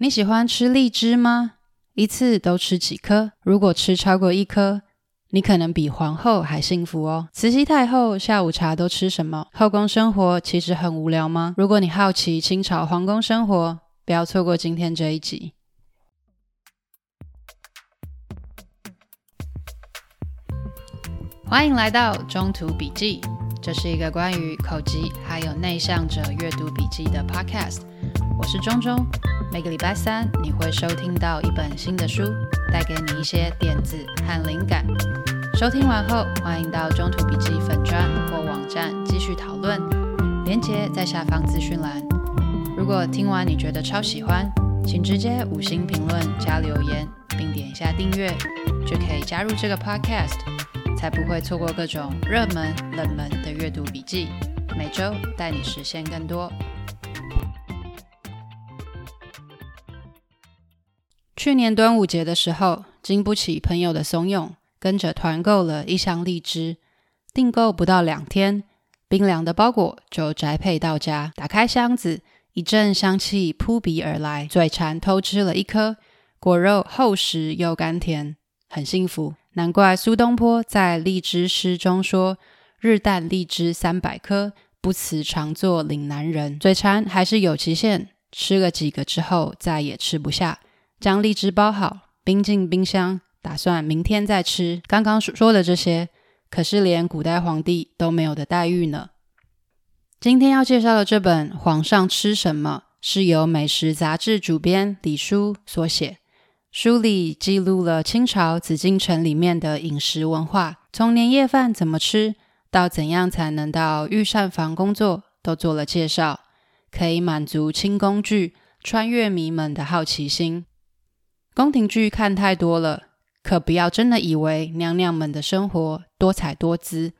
你喜欢吃荔枝吗？一次都吃几颗？如果吃超过一颗，你可能比皇后还幸福哦。慈禧太后下午茶都吃什么？后宫生活其实很无聊吗？如果你好奇清朝皇宫生活，不要错过今天这一集。欢迎来到中途笔记，这是一个关于口吃还有内向者阅读笔记的 podcast。我是中中，每个礼拜三你会收听到一本新的书，带给你一些点子和灵感。收听完后，欢迎到中途笔记粉专或网站继续讨论，连接在下方资讯栏。如果听完你觉得超喜欢，请直接五星评论加留言，并点一下订阅，就可以加入这个 podcast，才不会错过各种热门、冷门的阅读笔记。每周带你实现更多。去年端午节的时候，经不起朋友的怂恿，跟着团购了一箱荔枝。订购不到两天，冰凉的包裹就宅配到家。打开箱子，一阵香气扑鼻而来，嘴馋偷吃了一颗，果肉厚实又甘甜，很幸福。难怪苏东坡在荔枝诗中说：“日啖荔枝三百颗，不辞长作岭南人。”嘴馋还是有期限，吃了几个之后再也吃不下。将荔枝包好，冰进冰箱，打算明天再吃。刚刚说的这些，可是连古代皇帝都没有的待遇呢。今天要介绍的这本《皇上吃什么》，是由美食杂志主编李叔所写。书里记录了清朝紫禁城里面的饮食文化，从年夜饭怎么吃，到怎样才能到御膳房工作，都做了介绍，可以满足清宫剧穿越迷们的好奇心。宫廷剧看太多了，可不要真的以为娘娘们的生活多彩多姿。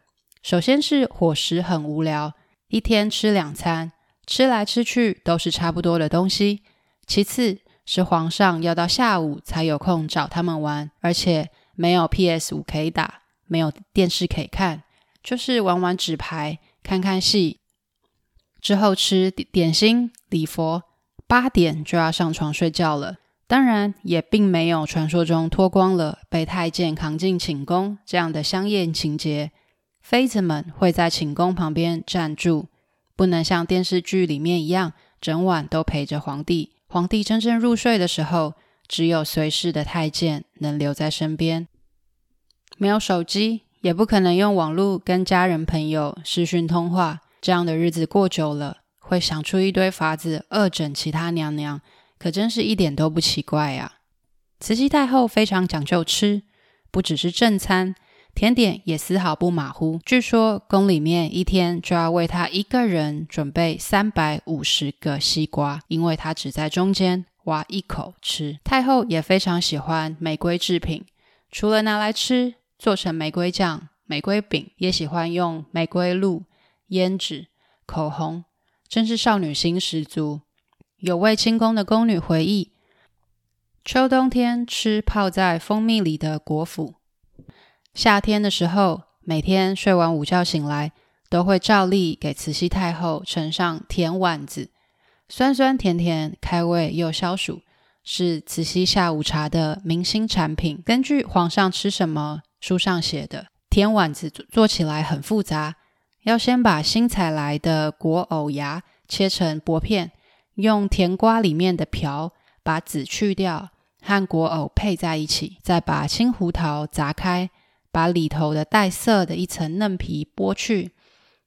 首先是伙食很无聊，一天吃两餐，吃来吃去都是差不多的东西。其次是皇上要到下午才有空找他们玩，而且没有 PS5 可以打，没有电视可以看，就是玩玩纸牌、看看戏。之后吃点心、礼佛，八点就要上床睡觉了。当然，也并没有传说中脱光了被太监扛进寝宫这样的香艳情节。妃子们会在寝宫旁边站住，不能像电视剧里面一样整晚都陪着皇帝。皇帝真正入睡的时候，只有随侍的太监能留在身边。没有手机，也不可能用网络跟家人朋友视讯通话。这样的日子过久了，会想出一堆法子恶整其他娘娘。可真是一点都不奇怪呀！慈禧太后非常讲究吃，不只是正餐，甜点也丝毫不马虎。据说宫里面一天就要为她一个人准备三百五十个西瓜，因为她只在中间挖一口吃。太后也非常喜欢玫瑰制品，除了拿来吃，做成玫瑰酱、玫瑰饼，也喜欢用玫瑰露、胭脂、口红，真是少女心十足。有位清宫的宫女回忆，秋冬天吃泡在蜂蜜里的果脯，夏天的时候，每天睡完午觉醒来，都会照例给慈禧太后盛上甜丸子，酸酸甜甜，开胃又消暑，是慈禧下午茶的明星产品。根据《皇上吃什么》书上写的，甜丸子做起来很复杂，要先把新采来的果藕芽切成薄片。用甜瓜里面的瓢把籽去掉，和果藕配在一起，再把青胡桃砸开，把里头的带色的一层嫩皮剥去，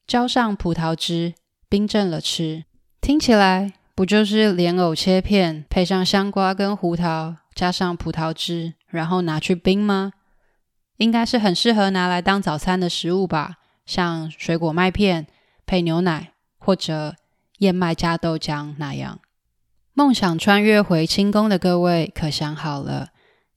浇上葡萄汁，冰镇了吃。听起来不就是莲藕切片，配上香瓜跟胡桃，加上葡萄汁，然后拿去冰吗？应该是很适合拿来当早餐的食物吧，像水果麦片配牛奶，或者。燕麦加豆浆那样，梦想穿越回清宫的各位可想好了，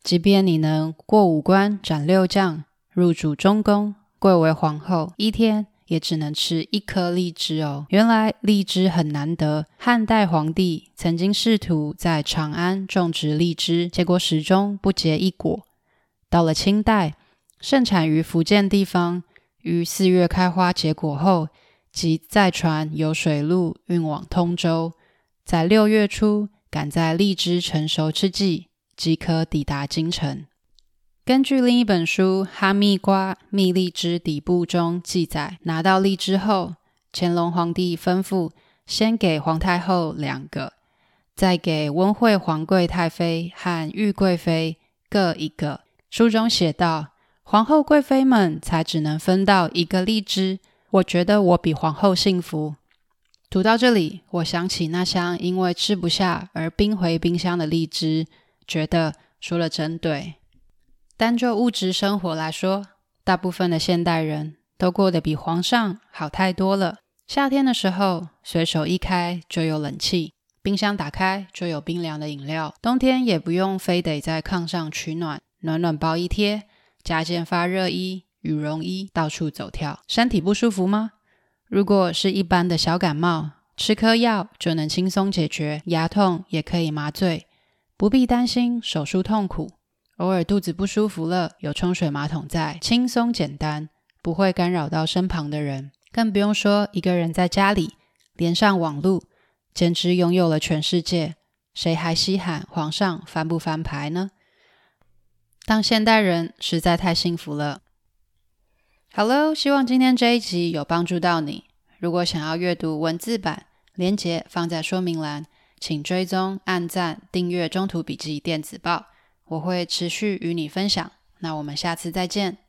即便你能过五关斩六将，入主中宫，贵为皇后，一天也只能吃一颗荔枝哦。原来荔枝很难得，汉代皇帝曾经试图在长安种植荔枝，结果始终不结一果。到了清代，盛产于福建地方，于四月开花结果后。即再船由水路运往通州，在六月初赶在荔枝成熟之际，即可抵达京城。根据另一本书《哈密瓜蜜荔枝底部》中记载，拿到荔枝后，乾隆皇帝吩咐先给皇太后两个，再给温惠皇贵太妃和裕贵妃各一个。书中写道：“皇后贵妃们才只能分到一个荔枝，我觉得我比皇后幸福。”读到这里，我想起那箱因为吃不下而冰回冰箱的荔枝，觉得说了真对。单就物质生活来说，大部分的现代人都过得比皇上好太多了。夏天的时候，随手一开就有冷气，冰箱打开就有冰凉的饮料；冬天也不用非得在炕上取暖，暖暖包一贴，加件发热衣、羽绒衣，到处走跳。身体不舒服吗？如果是一般的小感冒，吃颗药就能轻松解决，牙痛也可以麻醉，不必担心手术痛苦。偶尔肚子不舒服了，有冲水马桶在，轻松简单，不会干扰到身旁的人。更不用说一个人在家里连上网路，简直拥有了全世界。谁还稀罕皇上翻不翻牌呢？当现代人实在太幸福了。哈喽，希望今天这一集有帮助到你。如果想要阅读文字版，连接放在说明栏，请追踪、按赞、订阅《中途笔记电子报》，我会持续与你分享。那我们下次再见。